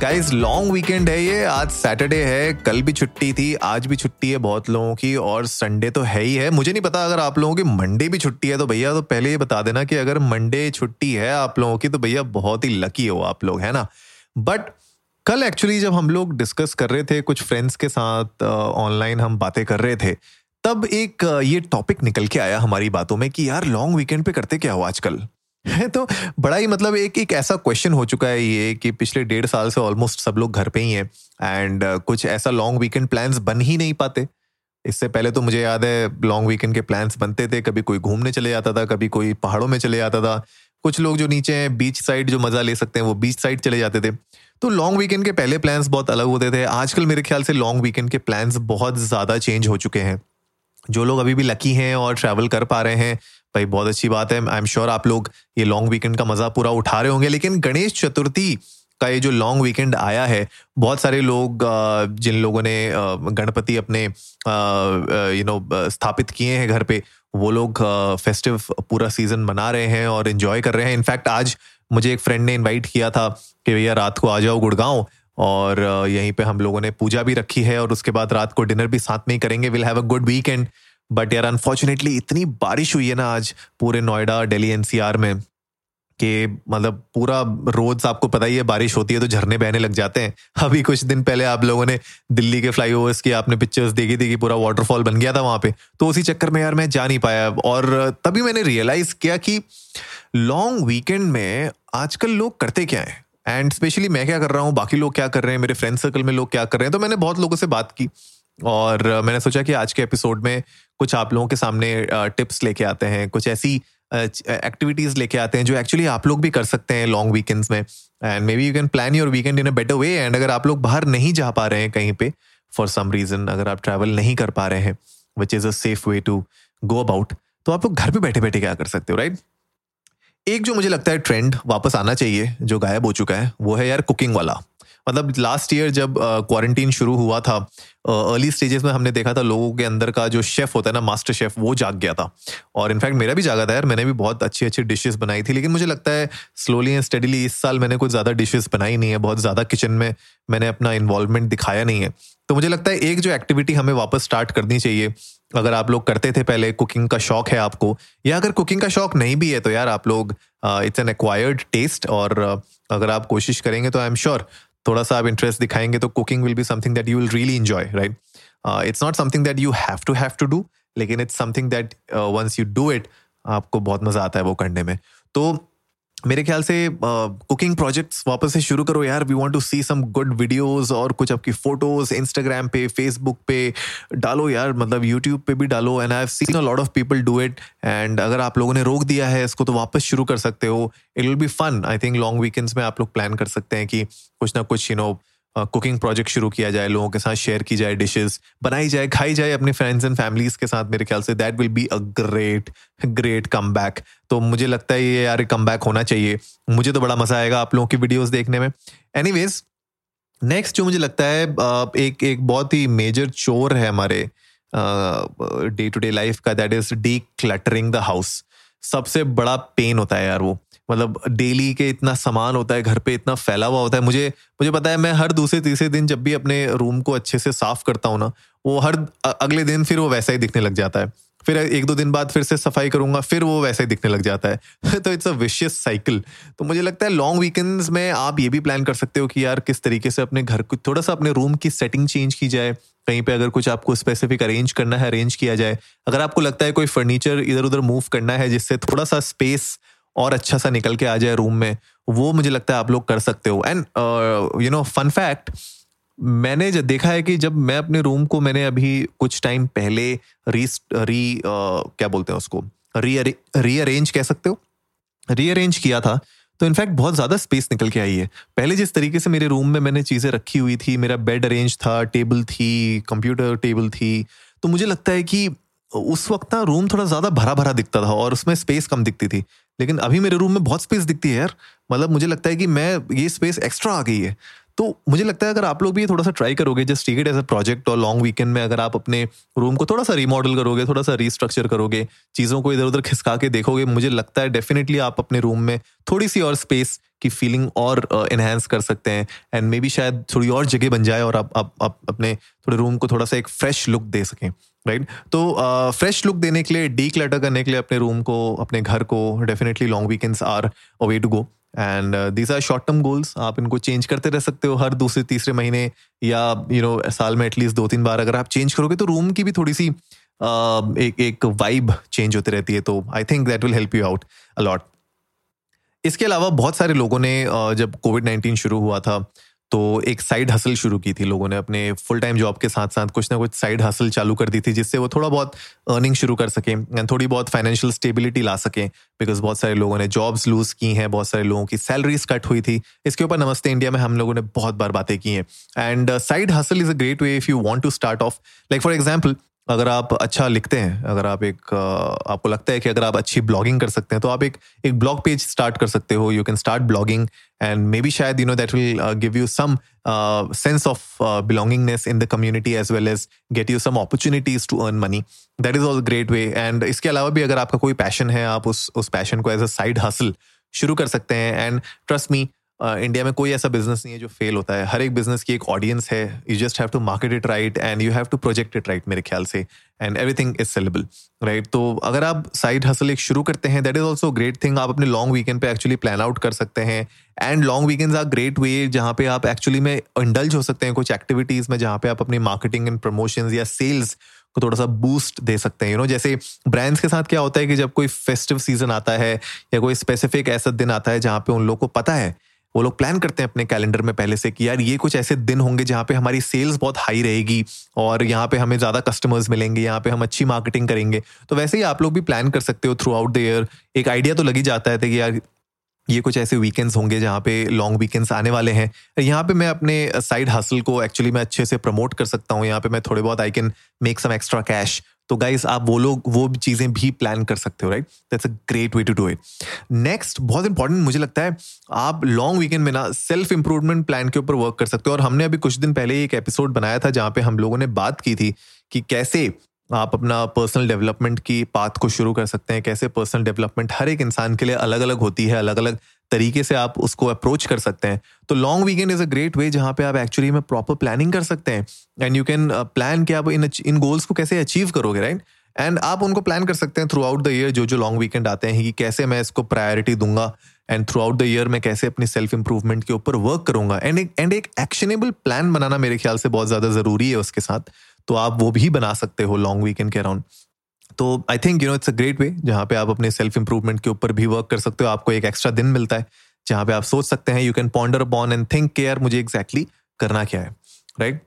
Guys long weekend है ये। आज सैटरडे है, कल भी छुट्टी थी, आज भी छुट्टी है बहुत लोगों की और संडे तो है ही है। मुझे नहीं पता अगर आप लोगों की मंडे भी छुट्टी है तो भैया तो पहले ये बता देना कि अगर मंडे छुट्टी है आप लोगों की तो भैया बहुत ही लकी हो आप लोग, है ना? बट कल एक्चुअली जब हम लोग डिस्कस कर रहे थे, कुछ फ्रेंड्स के साथ ऑनलाइन हम बातें कर रहे थे, तब एक ये टॉपिक निकल के आया हमारी बातों में कि यार लॉन्ग वीकेंड पे करते क्या हो आजकल? तो बड़ा ही मतलब एक एक ऐसा क्वेश्चन हो चुका है ये कि पिछले डेढ़ साल से ऑलमोस्ट सब लोग घर पे ही हैं एंड uh, कुछ ऐसा लॉन्ग वीकेंड प्लान्स बन ही नहीं पाते। इससे पहले तो मुझे याद है लॉन्ग वीकेंड के प्लान्स बनते थे कभी कोई घूमने चले जाता था कभी कोई पहाड़ों में चले जाता था। कुछ लोग जो नीचे हैं बीच साइड जो मज़ा ले सकते हैं वो बीच साइड चले जाते थे। तो लॉन्ग वीकेंड के पहले प्लान्स बहुत अलग होते थे। आजकल मेरे ख्याल से लॉन्ग वीकेंड के प्लान्स बहुत ज़्यादा चेंज हो चुके हैं। जो लोग अभी भी लकी हैं और ट्रैवल कर पा रहे हैं भाई, बहुत अच्छी बात है। आई एम श्योर आप लोग ये लॉन्ग वीकेंड का मज़ा पूरा उठा रहे होंगे, लेकिन गणेश चतुर्थी का ये जो लॉन्ग वीकेंड आया है, बहुत सारे लोग जिन लोगों ने गणपति अपने यू नो स्थापित किए हैं घर पे, वो लोग फेस्टिव पूरा सीज़न मना रहे हैं और इन्जॉय कर रहे हैं। इनफैक्ट आज मुझे एक फ्रेंड ने इनवाइट किया था कि भैया, रात को आ जाओ गुड़गांव और यहीं पे हम लोगों ने पूजा भी रखी है और उसके बाद रात को डिनर भी साथ में ही करेंगे। Will have a good weekend but यार अनफॉर्चुनेटली इतनी बारिश हुई है ना आज पूरे नोएडा, दिल्ली एनसीआर में कि मतलब पूरा रोज आपको पता ही है, बारिश होती है तो झरने बहने लग जाते हैं। अभी कुछ दिन पहले आप लोगों ने दिल्ली के फ्लाई ओवर्स की आपने पिक्चर्स देखी थी कि पूरा वाटरफॉल बन गया था वहाँ पे। तो उसी चक्कर में यार मैं जा नहीं पाया। और तभी मैंने रियलाइज़ किया कि लॉन्ग वीकेंड में आजकल लोग करते क्या है? एंड स्पेशली मैं क्या कर रहा हूँ? बाकी लोग क्या कर रहे हैं? मेरे फ्रेंड सर्कल में लोग क्या कर रहे हैं? तो मैंने बहुत लोगों से बात की। और मैंने सोचा कि आज के एपिसोड में कुछ आप लोगों के सामने टिप्स लेके आते हैं, कुछ ऐसी एक्टिविटीज़ लेके आते हैं जो एक्चुअली आप लोग भी कर सकते हैं लॉन्ग वीकेंड्स में। And may be you can plan your weekend in a better way and अगर आप लोग बाहर नहीं जा पा रहे हैं कहीं पे फॉर सम रीजन अगर आप ट्रैवल नहीं कर पा रहे हैं which is a safe way to go about तो आप लोग घर पे बैठे बैठे क्या कर सकते हो राइट एक जो मुझे लगता है ट्रेंड वापस आना चाहिए, जो गायब हो चुका है, वो है यार कुकिंग वाला। मतलब लास्ट ईयर जब क्वारंटीन शुरू हुआ था अर्ली स्टेजेस में हमने देखा था लोगों के अंदर का जो शेफ होता है ना मास्टर शेफ वो जाग गया था। और इनफैक्ट मेरा भी जागा था यार, मैंने भी बहुत अच्छी अच्छी डिशेस बनाई थी, लेकिन मुझे लगता है स्लोली एंड स्टडीली इस साल मैंने कुछ ज़्यादा डिशेस बनाई नहीं है, बहुत ज़्यादा किचन में मैंने अपना इन्वॉल्वमेंट दिखाया नहीं है। तो मुझे लगता है एक जो एक्टिविटी हमें वापस स्टार्ट करनी चाहिए, अगर आप लोग करते थे पहले कुकिंग का शौक है आपको, या अगर कुकिंग का शौक नहीं भी है तो यार आप लोग इट्स एन एक्वायर्ड टेस्ट और अगर आप कोशिश करेंगे तो आई एम श्योर थोड़ा सा आप इंटरेस्ट दिखाएँगे तो cooking will be something that you will really enjoy right it's not something that you have to have to do लेकिन it's something that once you do it आपको बहुत मज़ा आता है वो करने में। तो मेरे ख्याल से कुकिंग प्रोजेक्ट्स वापस से शुरू करो यार। We want to see some good videos और कुछ आपकी फ़ोटोज़ इंस्टाग्राम पे फेसबुक पे डालो यार। मतलब यूट्यूब पे भी डालो। And I have seen a lot of people do it and अगर आप लोगों ने रोक दिया है, इसको तो वापस शुरू कर सकते हो। It will be fun I think long weekends में आप लोग प्लान कर सकते हैं कि कुछ ना कुछ यू नो कुकिंग प्रोजेक्ट शुरू किया जाए, लोगों के साथ शेयर की जाए डिशेस बनाई जाए, खाई जाए अपने फ्रेंड्स एंड फैमिलीज़ के साथ मेरे ख्याल से that will be a great great come तो मुझे लगता है ये यार कम बैक होना चाहिए। मुझे तो बड़ा मज़ा आएगा आप लोगों की वीडियोस देखने में। एनी नेक्स्ट जो मुझे लगता है एक एक बहुत ही मेजर चोर है हमारे डे टू डे लाइफ का that is de cluttering the सबसे बड़ा पेन होता है यार वो। मतलब डेली के इतना सामान होता है, घर पे इतना फैला हुआ होता है। मुझे मुझे पता है, मैं हर दूसरे, तीसरे दिन जब भी अपने रूम को अच्छे से साफ़ करता हूँ ना, वो हर अगले दिन फिर वो वैसा ही दिखने लग जाता है। फिर एक दो दिन बाद फिर से सफ़ाई करूँगा, फिर वो वैसा ही दिखने लग जाता है। तो इट्स अ विशियस साइकिल तो मुझे लगता है लॉन्ग वीकेंड्स में आप ये भी प्लान कर सकते हो कि यार किस तरीके से अपने घर को थोड़ा सा अपने रूम की सेटिंग चेंज की जाए। कहीं पे अगर कुछ आपको स्पेसिफिक अरेंज करना है अरेंज किया जाए। अगर आपको लगता है कोई फर्नीचर इधर उधर मूव करना है, जिससे थोड़ा सा स्पेस और अच्छा सा निकल के आ जाए रूम में वो मुझे लगता है आप लोग कर सकते हो। And you know fun fact मैंने जब देखा है कि जब मैं अपने रूम को मैंने अभी कुछ टाइम पहले री री uh, क्या बोलते हैं उसको? री रीअरेंज कह सकते हो? रीअरेंज किया था तो इनफैक्ट बहुत ज़्यादा स्पेस निकल के आई है। पहले जिस तरीके से मेरे रूम में मैंने चीज़ें रखी हुई थी मेरा बेड अरेंज था टेबल थी कंप्यूटर टेबल थी तो मुझे लगता है कि उस वक्त ना रूम थोड़ा ज़्यादा भरा भरा दिखता था और उसमें स्पेस कम दिखती थी। लेकिन अभी मेरे रूम में बहुत स्पेस दिखती है यार। मतलब मुझे लगता है कि मैं ये स्पेस एक्स्ट्रा आ गई है। तो मुझे लगता है अगर आप लोग भी थोड़ा सा ट्राई करोगे just take as a project और लॉन्ग वीकेंड में अगर आप अपने रूम को थोड़ा सा रिमॉडल करोगे थोड़ा सा रीस्ट्रक्चर करोगे चीज़ों को इधर उधर खिसका के देखोगे मुझे लगता है डेफिनेटली आप अपने रूम में थोड़ी सी और स्पेस की फीलिंग और इनहेंस uh, कर सकते हैं एंड मे बी शायद थोड़ी और जगह बन जाए और आप आप, आप अपने थोड़े रूम को थोड़ा सा एक फ्रेश लुक दे सकें राइट तो फ्रेश लुक देने के लिए डी क्लटर करने के लिए अपने रूम को अपने घर को definitely long weekends are a way to go and these are short term goals आप इनको चेंज करते रह सकते हो हर दूसरे तीसरे महीने या यू नो साल में एटलीस्ट दो तीन बार अगर आप चेंज करोगे तो रूम की भी थोड़ी सी uh, एक एक वाइब चेंज होती रहती है। तो I think that will help you out a lot इसके अलावा बहुत सारे लोगों ने uh, जब कोविड नाइन्टीन शुरू हुआ था तो एक साइड हसल शुरू की थी लोगों ने अपने फुल टाइम जॉब के साथ साथ कुछ ना कुछ साइड हसल चालू कर दी थी, जिससे वो थोड़ा बहुत अर्निंग शुरू कर सकें एंड थोड़ी बहुत फाइनेंशियल स्टेबिलिटी ला सकें बिकॉज़ बहुत सारे लोगों ने जॉब्स लूज की हैं, बहुत सारे लोगों की सैलरीज कट हुई थी। इसके ऊपर नमस्ते इंडिया में हम लोगों ने बहुत बार बातें की हैं। And side hustle is a great way if you want to start off like for example अगर आप अच्छा लिखते हैं, अगर आप एक आपको लगता है कि अगर आप अच्छी ब्लॉगिंग कर सकते हैं तो आप एक एक ब्लॉग पेज स्टार्ट कर सकते हो। You can start blogging and maybe शायद you know that will give you some sense of belongingness in the community as well as get you some opportunities to earn money that is all great way and इसके अलावा भी अगर आपका कोई passion है, आप उस उस पैशन को एज अ साइड हासिल शुरू कर सकते हैं। एंड ट्रस्ट मी इंडिया में कोई ऐसा बिज़नेस नहीं है जो फेल होता है। हर एक बिज़नेस की एक ऑडियंस है। You just have to market it right and you have to project it right मेरे ख्याल से। And everything is saleable right तो अगर आप साइड हसल एक शुरू करते हैं that is also great thing आप अपने लॉन्ग वीकेंड पे एक्चुअली प्लान आउट कर सकते हैं। And long weekend are great way जहाँ पे आप एक्चुअली में इंडल्ज हो सकते हैं कुछ एक्टिविटीज़ में, जहाँ पे आप अपनी मार्केटिंग एंड प्रमोशन या सेल्स को थोड़ा सा बूस्ट दे सकते हैं। यू नो जैसे ब्रांड्स के साथ क्या होता है कि जब कोई फेस्टिव सीज़न आता है या कोई स्पेसिफिक ऐसा दिन आता है जहाँ पे उन लोग को पता है वो लोग प्लान करते हैं अपने कैलेंडर में पहले से कि यार ये कुछ ऐसे दिन होंगे जहाँ पे हमारी सेल्स बहुत हाई रहेगी और यहाँ पे हमें ज़्यादा कस्टमर्स मिलेंगे, यहाँ पे हम अच्छी मार्केटिंग करेंगे। तो वैसे ही आप लोग भी प्लान कर सकते हो थ्रू आउट द ईयर एक आइडिया तो लगी जाता है कि यार ये कुछ ऐसे वीकेंड्स होंगे जहाँ पे लॉन्ग वीकेंड्स आने वाले हैं। यहाँ पे मैं अपने साइड हासिल को एक्चुअली मैं अच्छे से प्रमोट कर सकता हूँ। यहाँ पे मैं थोड़े बहुत I can make some extra cash तो गाइस आप वो लोग, वो चीज़ें भी प्लान कर सकते हो right that's a great way to do it next बहुत इंपॉर्टेंट मुझे लगता है, आप लॉन्ग वीकेंड में ना सेल्फ इंप्रूवमेंट प्लान के ऊपर वर्क कर सकते हो। और हमने अभी कुछ दिन पहले एक एपिसोड बनाया था जहाँ पे हम लोगों ने बात की थी कि कैसे आप अपना पर्सनल डेवलपमेंट की पाथ को शुरू कर सकते हैं, कैसे पर्सनल डेवलपमेंट हर एक इंसान के लिए अलग अलग होती है अलग अलग तरीके से आप उसको अप्रोच कर सकते हैं। तो long weekend is a great way जहाँ पे आप एक्चुअली में प्रॉपर प्लानिंग कर सकते हैं। एंड यू कैन प्लान कि आप इन इन गोल्स को कैसे अचीव करोगे राइट एंड आप उनको प्लान कर सकते हैं थ्रू आउट द ईयर जो जो लॉन्ग वीकेंड आते हैं कि कैसे मैं इसको प्रायोरिटी दूँगा and throughout the year मैं कैसे अपनी सेल्फ इंप्रूवमेंट के ऊपर वर्क करूँगा। एंड एक एंड एक एक्शनेबल प्लान बनाना मेरे ख्याल से बहुत ज़्यादा ज़रूरी है उसके साथ। तो आप वो भी बना सकते हो लॉन्ग वीकेंड के अराउंड तो I think you know it's a great way जहाँ पे आप अपने सेल्फ इंप्रूवमेंट के ऊपर भी वर्क कर सकते हो, आपको एक एक्स्ट्रा दिन मिलता है, जहाँ पे आप सोच सकते हैं you can ponder upon and think care मुझे एग्जैक्टली exactly करना क्या है राइट right?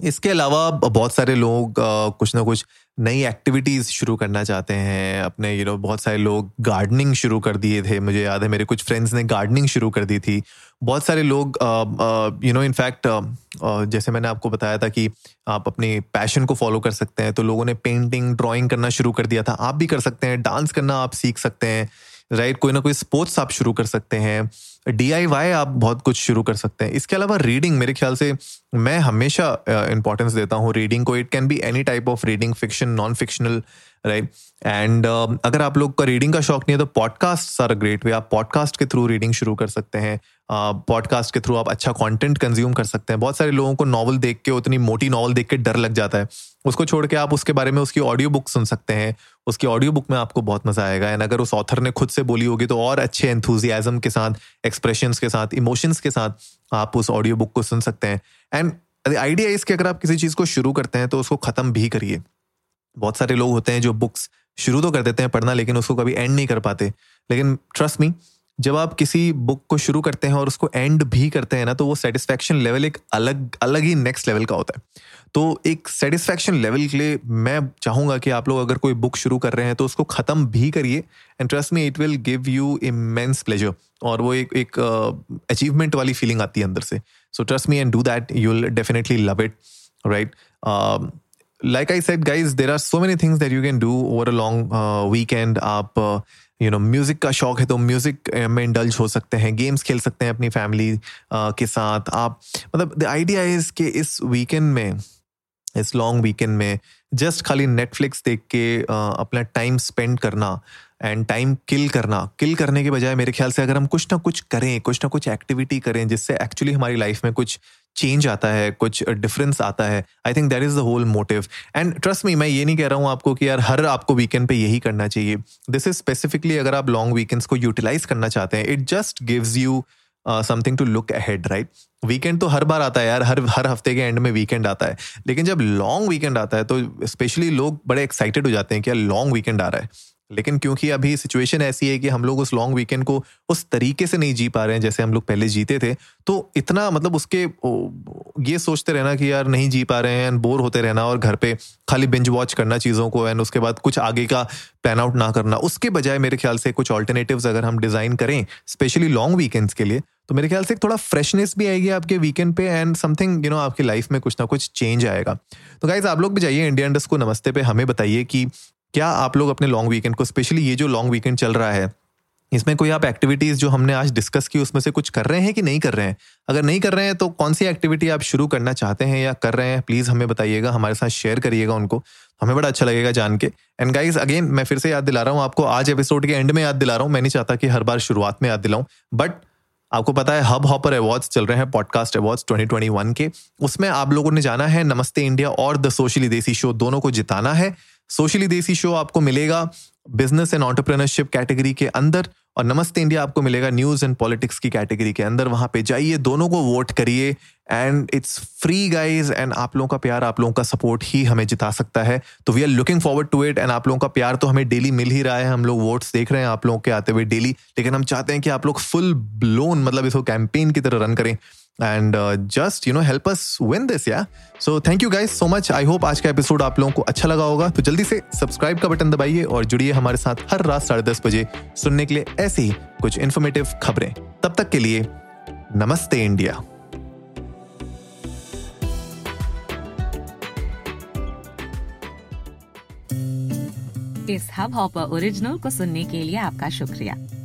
इसके अलावा, बहुत सारे लोग कुछ ना कुछ नई एक्टिविटीज़ शुरू करना चाहते हैं। अपने यू you नो know, बहुत सारे लोग गार्डनिंग शुरू कर दिए थे। मुझे याद है मेरे कुछ फ्रेंड्स ने गार्डनिंग शुरू कर दी थी। बहुत सारे लोग यू नो इनफैक्ट जैसे मैंने आपको बताया था कि आप अपने पैशन को फॉलो कर सकते हैं तो लोगों ने पेंटिंग ड्राइंग करना शुरू कर दिया था। आप भी कर सकते हैं डांस करना आप सीख सकते हैं। राइट कोई ना कोई स्पोर्ट्स आप शुरू कर सकते हैं डी आप बहुत कुछ शुरू कर सकते हैं। इसके अलावा रीडिंग मेरे ख्याल से मैं हमेशा इंपॉर्टेंस देता हूँ रीडिंग को। It can be any type of reading fiction non fictional right and अगर आप लोग का रीडिंग का शौक नहीं है तो podcast are a great way आप पॉडकास्ट के थ्रू रीडिंग शुरू कर सकते हैं। पॉडकास्ट uh, के थ्रू आप अच्छा कंटेंट कंज्यूम कर सकते हैं। बहुत सारे लोगों को नॉवल देख के उतनी मोटी नॉवल देख के डर लग जाता है। उसको छोड़ के आप उसके बारे में उसकी ऑडियो बुक सुन सकते हैं। उसकी ऑडियो बुक में आपको बहुत मज़ा आएगा। एंड अगर उस ऑथर ने खुद से बोली होगी तो और अच्छे एंथुजियाजम के साथ एक्सप्रेशन के साथ इमोशंस के साथ आप उस ऑडियो बुक को सुन सकते हैं। एंड आइडिया इसके अगर आप किसी चीज़ को शुरू करते हैं तो उसको खत्म भी करिए। बहुत सारे लोग होते हैं जो बुक्स शुरू तो कर देते हैं पढ़ना, लेकिन उसको कभी एंड नहीं कर पाते। लेकिन ट्रस्ट मी जब आप किसी बुक को शुरू करते हैं और उसको एंड भी करते हैं ना तो वो सेटिस्फेक्शन लेवल एक अलग अलग ही नेक्स्ट लेवल का होता है। तो एक सेटिस्फेक्शन लेवल के लिए मैं चाहूँगा कि आप लोग अगर कोई बुक शुरू कर रहे हैं तो उसको खत्म भी करिए। And trust me it will give you immense pleasure और वो एक एक अचीवमेंट uh, वाली फीलिंग आती है अंदर से। So trust me and do that you will definitely love it right I said, guys, there are so many things that you can do over a long uh, weekend. आप you know music का शौक है तो music में indulge हो सकते हैं games खेल सकते हैं अपनी फैमिली के साथ। आप मतलब द आइडिया इज़ कि इस वीकेंड में, इस लॉन्ग वीकेंड में जस्ट खाली नेटफ्लिक्स देख के अपना टाइम स्पेंड करना एंड टाइम किल करना। किल करने के बजाय मेरे ख्याल से अगर हम कुछ ना कुछ करें, कुछ ना कुछ एक्टिविटी करें, जिससे एक्चुअली हमारी लाइफ में कुछ चेंज आता है, कुछ डिफरेंस आता है. I think that is the whole motive and trust me मैं ये नहीं कह रहा हूँ आपको कि यार हर आपको वीकेंड पे यही करना चाहिए. दिस इज़ स्पेसिफिकली अगर आप लॉन्ग वीकेंड्स को यूटिलाइज करना चाहते हैं it just gives you something to look ahead right weekend तो हर बार आता है यार, हर हर हफ़्ते के एंड में वीकेंड आता है. लेकिन जब लॉन्ग वीकेंड आता है तो स्पेशली लोग बड़े एक्साइटेड हो जाते हैं कि यार लॉन्ग वीकेंड आ रहा है. लेकिन क्योंकि अभी सिचुएशन ऐसी है कि हम लोग उस लॉन्ग वीकेंड को उस तरीके से नहीं जी पा रहे हैं जैसे हम लोग पहले जीते थे तो इतना मतलब उसके ये सोचते रहना कि यार नहीं जी पा रहे हैं बोर होते रहना और घर पे खाली बिंज वॉच करना चीज़ों को एंड उसके बाद कुछ आगे का प्लान आउट ना करना। उसके बजाय मेरे ख्याल से कुछ ऑल्टरनेटिव अगर हम डिज़ाइन करें स्पेशली लॉन्ग वीकेंड्स के लिए तो मेरे ख्याल से थोड़ा फ्रेशनेस भी आएगी आपके वीकेंड पे एंड समथिंग यू नो आपकी लाइफ में कुछ ना कुछ चेंज आएगा। तो गाइज़ आप लोग भी जाइए इंडिया इंडस्ट को नमस्ते पे, हमें बताइए कि क्या आप लोग अपने लॉन्ग वीकेंड को स्पेशली ये जो लॉन्ग वीकेंड चल रहा है, इसमें कोई आप एक्टिविटीज़ जो हमने आज डिस्कस की, उसमें से कुछ कर रहे हैं कि नहीं कर रहे हैं? अगर नहीं कर रहे हैं तो कौन सी एक्टिविटी आप शुरू करना चाहते हैं या कर रहे हैं प्लीज़ हमें बताइएगा, हमारे साथ शेयर करिएगा उनको हमें बड़ा अच्छा लगेगा जान के। एंड गाइज़ अगेन मैं फिर से याद दिला रहा हूँ, आपको आज एपिसोड के एंड में याद दिला रहा हूँ, मैं नहीं चाहता कि हर बार शुरुआत में याद दिलाऊं बट आपको पता है हब हॉपर अवार्ड्स चल रहे हैं पॉडकास्ट अवार्ड्स 2021 के, उसमें आप लोगों ने जाना है, नमस्ते इंडिया और द सोशली देसी शो, दोनों को जिताना है। सोशली देसी शो आपको मिलेगा बिज़नेस एंड ऑन्टरप्रेनरशिप कैटेगरी के अंदर, और नमस्ते इंडिया आपको मिलेगा न्यूज़ एंड पॉलिटिक्स की कैटेगरी के अंदर। वहाँ पे जाइए, दोनों को वोट करिए and it's free guys and आप लोगों का प्यार, आप लोगों का सपोर्ट ही हमें जिता सकता है। तो we are looking forward to it and आप लोगों का प्यार तो हमें डेली मिल ही रहा है। हम लोग वोट्स देख रहे हैं, आप लोगों के आते हुए डेली लेकिन हम चाहते हैं कि आप लोग फुल ब्लोन मतलब इसको कैंपेन की तरह रन करें। And just you know help us win this या so thank you guys so much I hope आज का एपिसोड आप लोगों को अच्छा लगा होगा। तो जल्दी से सब्सक्राइब का बटन दबाइए और जुड़िए हमारे साथ हर रात साढ़े दस बजे सुनने के लिए ऐसी ही कुछ इन्फॉर्मेटिव खबरें। तब तक के लिए, नमस्ते इंडिया। इस हब हॉपर ओरिजिनल को सुनने के लिए आपका शुक्रिया।